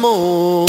More.